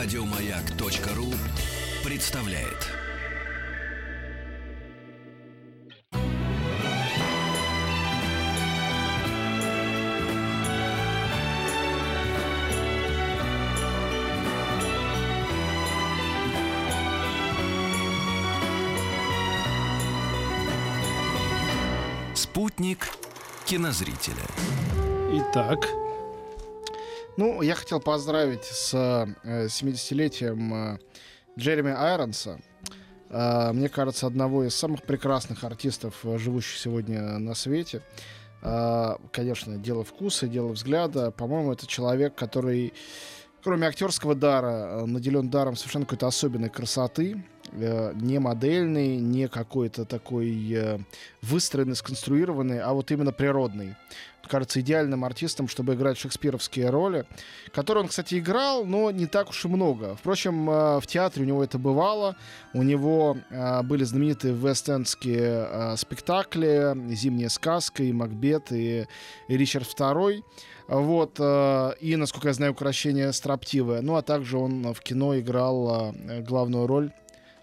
Радиомаяк.ру представляет. Спутник кинозрителя. Итак, Ну, я хотел поздравить с э, 70-летием э, Джереми Айронса. Э, мне кажется, одного из самых прекрасных артистов, э, живущих сегодня на свете. Э, конечно, дело вкуса, дело взгляда. По-моему, это человек, который, кроме актерского дара, э, наделен даром совершенно какой-то особенной красоты. Э, не модельный, не какой-то такой э, выстроенный, сконструированный, а вот именно природный кажется идеальным артистом, чтобы играть шекспировские роли, которые он, кстати, играл, но не так уж и много. Впрочем, э, в театре у него это бывало. У него были знаменитые вест-эндские э, спектакли «Зимняя сказка» и «Макбет» и, «Ричард II». Вот, и, насколько я знаю, украшение строптивое. Ну, а также он в кино играл главную роль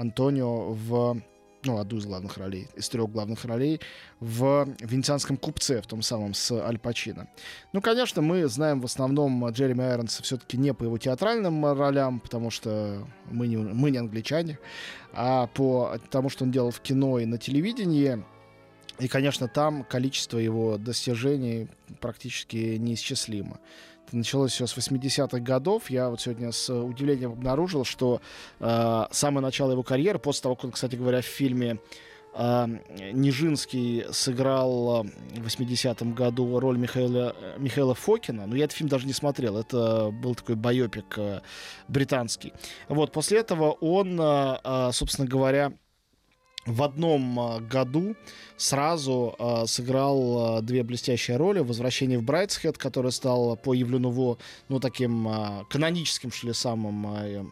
Антонио в ну, одну из главных ролей, из трех главных ролей в «Венецианском купце», в том самом с Аль Пачино. Ну, конечно, мы знаем в основном Джереми Айронса все-таки не по его театральным ролям, потому что мы не, мы не англичане, а по тому, что он делал в кино и на телевидении. И, конечно, там количество его достижений практически неисчислимо. Началось все с 80-х годов. Я вот сегодня с удивлением обнаружил, что э, самое начало его карьеры, после того, как он, кстати говоря, в фильме э, Нижинский сыграл в 80-м году роль Михаила, Михаила Фокина, но я этот фильм даже не смотрел, это был такой байопик э, британский. Вот, после этого он, э, собственно говоря, в одном э, году сразу э, сыграл э, две блестящие роли. «Возвращение в Брайтсхед», который стал по Явленову, ну, таким э, каноническим, что ли, самым э,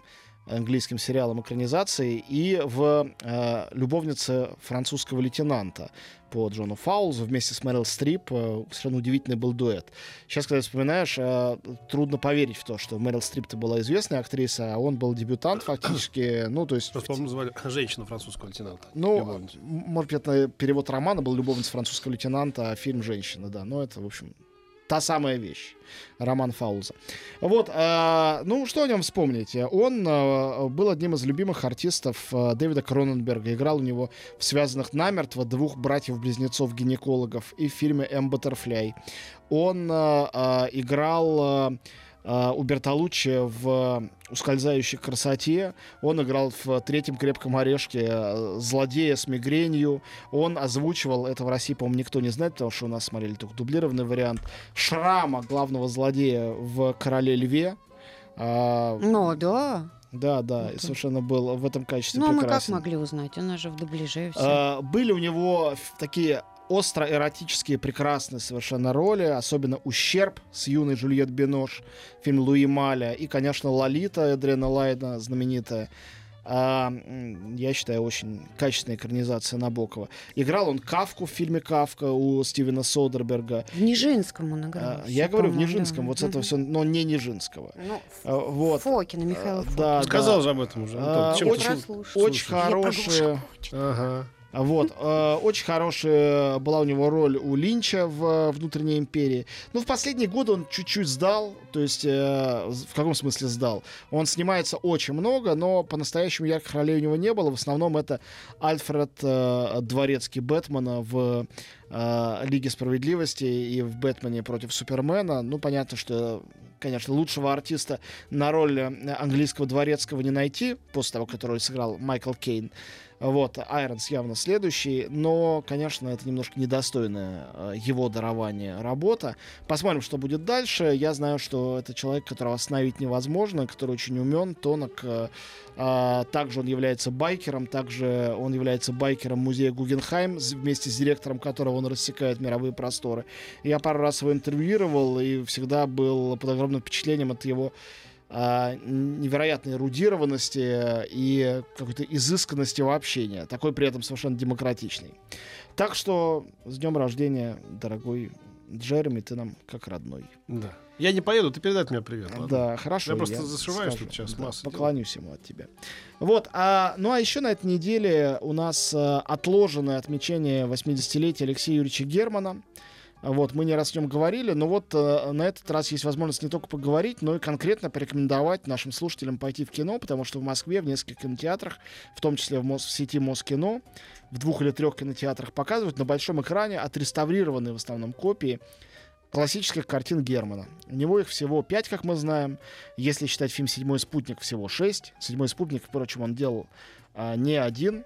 английским сериалом экранизации, и в э, «Любовнице французского лейтенанта» по Джону Фаулзу вместе с Мэрил Стрип. Э, совершенно удивительный был дуэт. Сейчас, когда вспоминаешь, э, трудно поверить в то, что Мэрил Стрип-то была известная актриса, а он был дебютант фактически. Ну, то есть... Просто, по-моему, звали женщину французского лейтенанта. Ну, Любовницу. м- может быть, это перевод романа был «Любовница французского лейтенанта», а фильм «Женщина», да. Но это, в общем, та самая вещь. Роман Фауза. Вот, э, ну, что о нем вспомнить? Он э, был одним из любимых артистов э, Дэвида Кроненберга. Играл у него в «Связанных намертво» двух братьев-близнецов-гинекологов и в фильме «М. Баттерфляй». Он э, играл... э, у Бертолуччи в «Ускользающей красоте». Он играл в «Третьем крепком орешке» э, злодея с мигренью. Он озвучивал, это в России, по-моему, никто не знает, потому что у нас смотрели только дублированный вариант, Шрама, главного злодея в «Короле льве». А, Ну, да. да, да, Это- совершенно был в этом качестве Ну, а мы как прекрасен. могли узнать? У нас же в дубляже все. А, были у него такие остро-эротические, прекрасные совершенно роли, особенно «Ущерб» с юной Жюльет Бинош, фильм Луи Маля, и, конечно, «Лолита» Эдрена Лайна, знаменитая. А, я считаю, очень качественная экранизация Набокова. Играл он Кавку в фильме «Кавка» у Стивена Содерберга. В Нижинском он играл. А, я говорю в Нижинском, да. вот с этого все, но не Нижинского. Ну, А, вот. Фокина, Михаила А, Фокина. да, Сказал да. же об этом уже. А, Антон, чем очень-. Очень хорошие... Ага. Вот, э, очень хорошая была у него роль у Линча в э, «Внутренней империи». Ну, в последние годы он чуть-чуть сдал, то есть, э, в каком смысле сдал? Он снимается очень много, но по-настоящему ярких ролей у него не было. В основном это Альфред Дворецкий Бэтмена в э, Лиге Справедливости и в «Бэтмене против Супермена». Ну, понятно, что конечно, лучшего артиста на роль э, английского дворецкого не найти, после того, которого сыграл Майкл Кейн. Вот, Айронс явно следующий, но, конечно, это немножко недостойная э, его дарования работа. Посмотрим, что будет дальше. Я знаю, что это человек, которого остановить невозможно, который очень умен, тонок. э, а, также он является байкером, также он является байкером музея Гугенхайм, вместе с директором которого он рассекает мировые просторы. Я пару раз его интервьюировал и всегда был под огромным впечатлением от его а, невероятной эрудированности э, и какой-то изысканности его общения, такой при этом совершенно демократичный. Так что с днем рождения, дорогой Джереми, ты нам как родной. Да. Я не поеду, ты передай меня привет. ладно? Да, хорошо. Я просто зашиваюсь тут сейчас, да, масса дел. Поклонюсь ему от тебя. Вот, а, ну а еще на этой неделе у нас а, отложенное отмечание 80-летия Алексея Юрьевича Германа. Вот, мы не раз о нем говорили, но вот э, на этот раз есть возможность не только поговорить, но и конкретно порекомендовать нашим слушателям пойти в кино, потому что в Москве в нескольких кинотеатрах, в том числе в, Мос- в сети Москино, в двух или трех кинотеатрах показывают на большом экране отреставрированные в основном копии классических картин Германа. У него их всего пять, как мы знаем. Если считать фильм «Седьмой спутник», всего шесть. «Седьмой спутник», впрочем, он делал а, не один,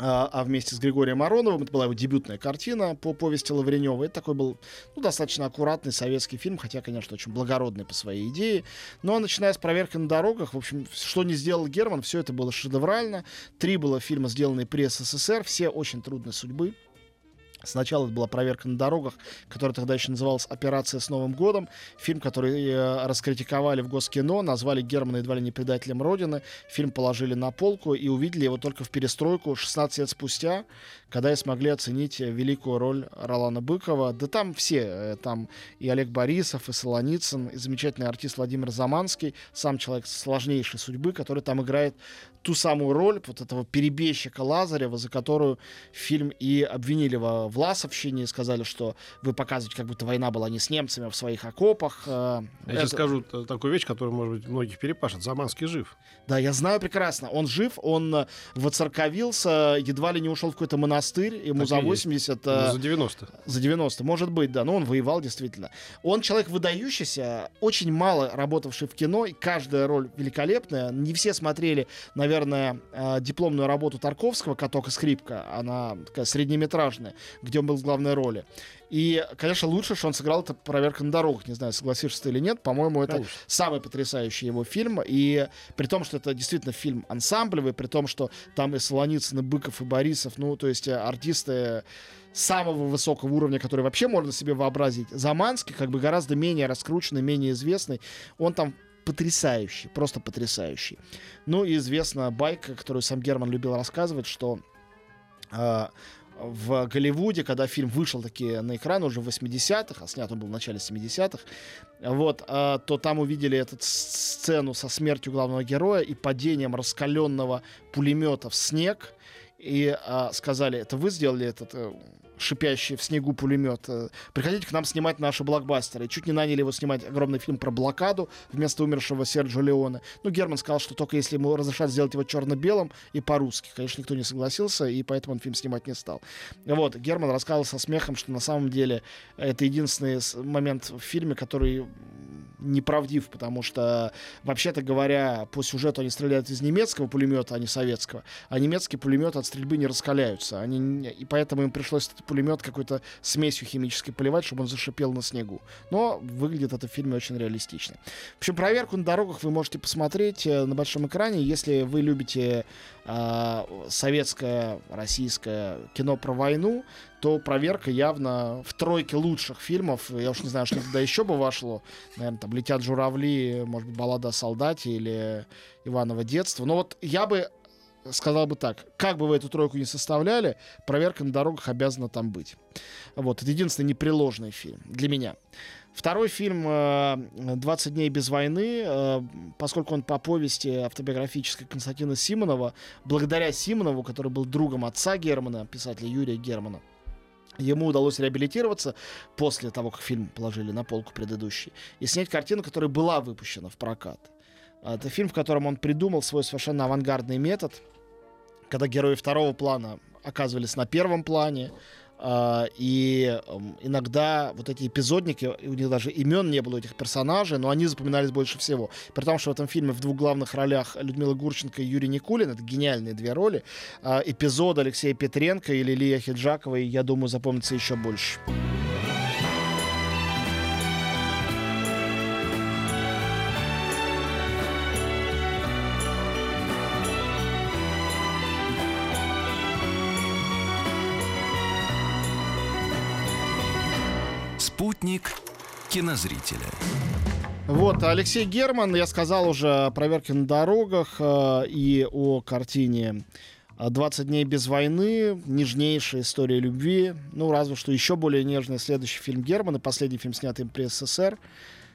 а, а вместе с Григорием Ароновым. Это была его дебютная картина по повести Лавренева. Это такой был ну, достаточно аккуратный советский фильм, хотя, конечно, очень благородный по своей идее. Но начиная с проверки на дорогах, в общем, что не сделал Герман, все это было шедеврально. Три было фильма, сделанные при СССР, все очень трудной судьбы. Сначала это была проверка на дорогах, которая тогда еще называлась «Операция с Новым годом». Фильм, который э, раскритиковали в Госкино, назвали Германа едва ли не предателем Родины. Фильм положили на полку и увидели его только в перестройку 16 лет спустя, когда и смогли оценить великую роль Ролана Быкова. Да там все, э, там и Олег Борисов, и Солоницын, и замечательный артист Владимир Заманский, сам человек сложнейшей судьбы, который там играет ту самую роль вот этого перебежчика Лазарева, за которую фильм и обвинили во власовщине, и сказали, что вы показываете, как будто война была не с немцами, а в своих окопах. Э, Я сейчас это- скажу т- такую вещь, которая, может быть, многих перепашет. Заманский жив. Да, я знаю прекрасно. Он жив, он э, воцерковился, едва ли не ушел в какой-то монастырь, ему Так за и есть. 80... Ну, э, За 90. За 90, может быть, да, но он воевал действительно. Он человек выдающийся, очень мало работавший в кино, и каждая роль великолепная. Не все смотрели, наверное, э, дипломную работу Тарковского «Каток и скрипка», она такая среднеметражная, где он был в главной роли. И, конечно, лучше, что он сыграл это «Проверка на дорогах». Не знаю, согласишься ты или нет. По-моему, это Конечно. самый потрясающий его фильм. И при том, что это действительно фильм ансамблевый, при том, что там и Солоницын, и Быков, и Борисов, ну, то есть э, артисты самого высокого уровня, который вообще можно себе вообразить. Заманский, как бы гораздо менее раскрученный, менее известный. Он там потрясающий, просто потрясающий. Ну и известна байка, которую сам Герман любил рассказывать, что э, в Голливуде, когда фильм вышел таки на экран уже в 80-х, а снят он был в начале 70-х, вот, э, то там увидели эту сцену со смертью главного героя и падением раскаленного пулемета в снег, и э, сказали, это вы сделали этот э, шипящий в снегу пулемет. э, Приходите к нам снимать наши блокбастеры. Чуть не наняли его снимать огромный фильм про блокаду вместо умершего Серджио Леоне. Ну, Герман сказал, что только если ему разрешат сделать его черно-белым и по-русски. Конечно, никто не согласился, и поэтому он фильм снимать не стал. Вот, Герман рассказывал со смехом, что на самом деле это единственный момент в фильме, который неправдив, потому что, вообще-то говоря, по сюжету они стреляют из немецкого пулемета, а не советского, а немецкие пулеметы от стрельбы не раскаляются. Они, и поэтому им пришлось этот пулемет какой-то смесью химической поливать, чтобы он зашипел на снегу. Но выглядит это в фильме очень реалистично. В общем, проверку на дорогах вы можете посмотреть э, на большом экране, если вы любите а, советское, российское кино про войну, то проверка явно в тройке лучших фильмов. Я уж не знаю, что туда еще бы вошло. Наверное, там «Летят журавли», может быть, «Баллада о солдате» или «Иваново детство». Но вот я бы сказал бы так, как бы вы эту тройку не составляли, проверка на дорогах обязана там быть. Вот, это единственный непреложный фильм для меня. Второй фильм э, «20 дней без войны», э, поскольку он по повести автобиографической Константина Симонова, благодаря Симонову, который был другом отца Германа, писателя Юрия Германа, Ему удалось реабилитироваться после того, как фильм положили на полку предыдущий, и снять картину, которая была выпущена в прокат. Это фильм, в котором он придумал свой совершенно авангардный метод, когда герои второго плана оказывались на первом плане, и эм, иногда вот эти эпизодники, и у них даже имен не было этих персонажей, но они запоминались больше всего. При том, что в этом фильме в двух главных ролях Людмила Гурченко и Юрий Никулин, это гениальные две роли, а, эпизод Алексея Петренко или Лия Хиджакова, я думаю, запомнится еще больше. Спутник кинозрителя. Вот, Алексей Герман, я сказал уже о проверке на дорогах э, и о картине А «20 дней без войны», нежнейшая история любви. Ну, разве что еще более нежный следующий фильм Германа, последний фильм, снятый им при СССР.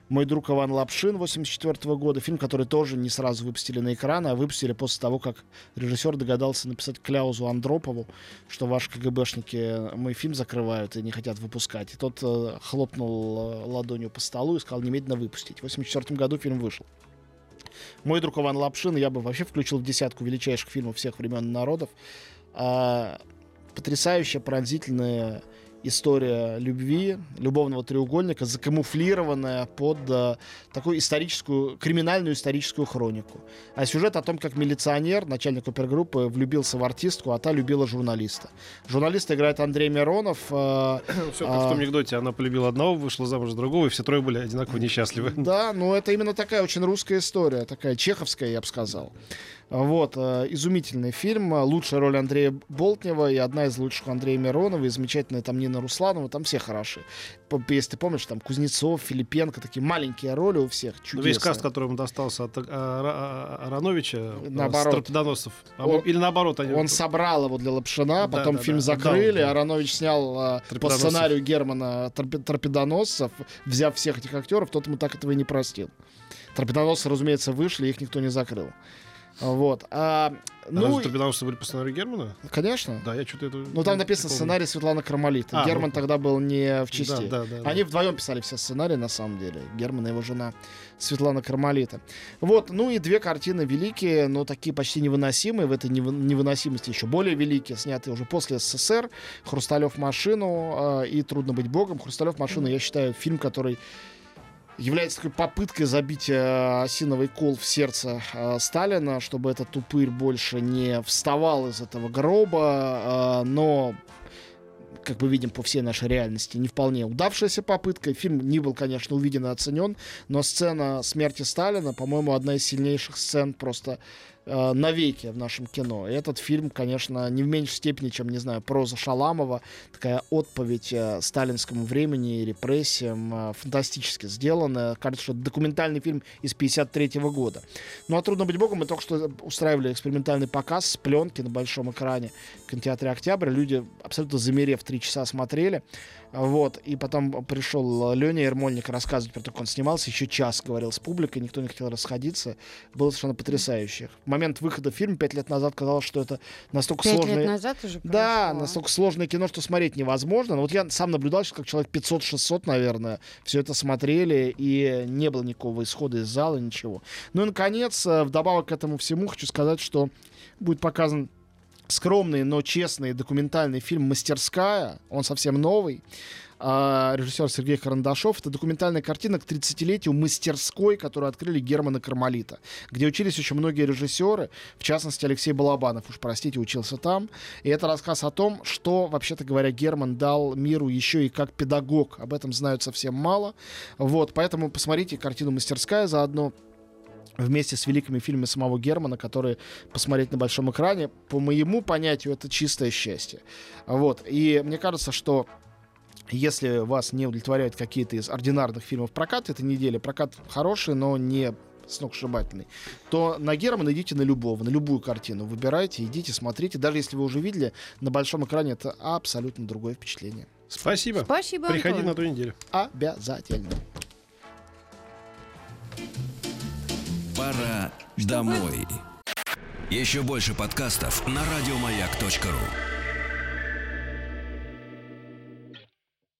«Мой друг Иван Лапшин» 84 года. Фильм, который тоже не сразу выпустили на экраны, а выпустили после того, как режиссер догадался написать Кляузу Андропову, что ваши КГБшники мой фильм закрывают и не хотят выпускать. И тот э, хлопнул э, ладонью по столу и сказал немедленно выпустить. В 84 году фильм вышел. Мой друг Иван Лапшин я бы вообще включил в десятку величайших фильмов всех времен и народов. А, потрясающая, пронзительная история любви, любовного треугольника, закамуфлированная под э, такую историческую, криминальную историческую хронику. А сюжет о том, как милиционер, начальник опергруппы, влюбился в артистку, а та любила журналиста. Журналиста играет Андрей Миронов. Э, Все как в а, том анекдоте. Она полюбила одного, вышла замуж за другого, и все трое были одинаково несчастливы. Да, ну это именно такая очень русская история, такая чеховская, я бы сказал. Вот, э, изумительный фильм. Лучшая роль Андрея Болтнева и одна из лучших Андрея Миронова, и замечательная там Нина Русланова, там все хороши. Если ты помнишь, там Кузнецов, Филипенко, такие маленькие роли у всех, чудесные. Весь каст, который ему достался от э, Наоборот. с торпедоносцев. По-моему, Он- Или наоборот. Они... Он собрал его для Лапшина, Да, потом да, фильм да. закрыли, Да. Аронович снял э, по сценарию Германа торпе- торпедоносцев, взяв всех этих актеров, тот ему так этого и не простил. Торпедоносцы, разумеется, вышли, их никто не закрыл. Вот. А, Ну, ну, торпедоносцы были по сценарию Германа? конечно. Да, я что-то это... Ну, там написано помню. сценарий Светланы Кармалита. А, Герман ну. тогда был не в части. Да, да, да, да. Они вдвоем писали все сценарии, на самом деле. Герман и его жена Светлана Кармалита. Вот, ну и две картины великие, но такие почти невыносимые. В этой невыносимости еще более великие, снятые уже после СССР. «Хрусталев машину» э, и «Трудно быть богом». «Хрусталев машину» я считаю фильм, который является такой попыткой забить э, осиновый кол в сердце э, Сталина, чтобы этот тупырь больше не вставал из этого гроба, э, но как мы видим по всей нашей реальности, не вполне удавшаяся попытка. Фильм не был, конечно, увиден и оценен, но сцена смерти Сталина, по-моему, одна из сильнейших сцен просто э, навеки в нашем кино. И этот фильм, конечно, не в меньшей степени, чем, не знаю, проза Шаламова, такая отповедь э, сталинскому времени и репрессиям, э, фантастически сделанная. Кажется, что это документальный фильм из 53 года. Ну, а «Трудно быть богом» мы только что устраивали экспериментальный показ с пленки на большом экране в кинотеатре «Октябрь». Люди, абсолютно замерев, три часа смотрели. Вот. И потом пришел Леня Ермольник рассказывать про то, как он снимался. Еще час говорил с публикой, никто не хотел расходиться. Было совершенно потрясающе. В момент выхода фильма пять лет назад казалось, что это настолько Пять сложный... лет назад уже Да, прошло. настолько сложное кино, что смотреть невозможно. Но вот я сам наблюдал, что как человек 500-600, наверное, все это смотрели, и не было никакого исхода из зала, ничего. Ну и, наконец, э, вдобавок к этому всему, хочу сказать, что будет показан скромный, но честный документальный фильм «Мастерская». Он совсем новый. А, режиссер Сергей Карандашов. Это документальная картина к 30-летию мастерской, которую открыли Германа Кармалита, где учились очень многие режиссеры, в частности Алексей Балабанов, уж простите, учился там. И это рассказ о том, что, вообще-то говоря, Герман дал миру еще и как педагог. Об этом знают совсем мало. Вот, поэтому посмотрите картину «Мастерская» заодно вместе с великими фильмами самого Германа, которые посмотреть на большом экране, по моему понятию, это чистое счастье. Вот. И мне кажется, что если вас не удовлетворяют какие-то из ординарных фильмов проката этой недели, прокат хороший, но не сногсшибательный, то на Германа идите на любого, на любую картину. Выбирайте, идите, смотрите. Даже если вы уже видели, на большом экране это абсолютно другое впечатление. Спасибо. Спасибо, Приходи Антон. на ту неделю. Обязательно. Пора домой. Еще больше подкастов на радиомаяк.ру.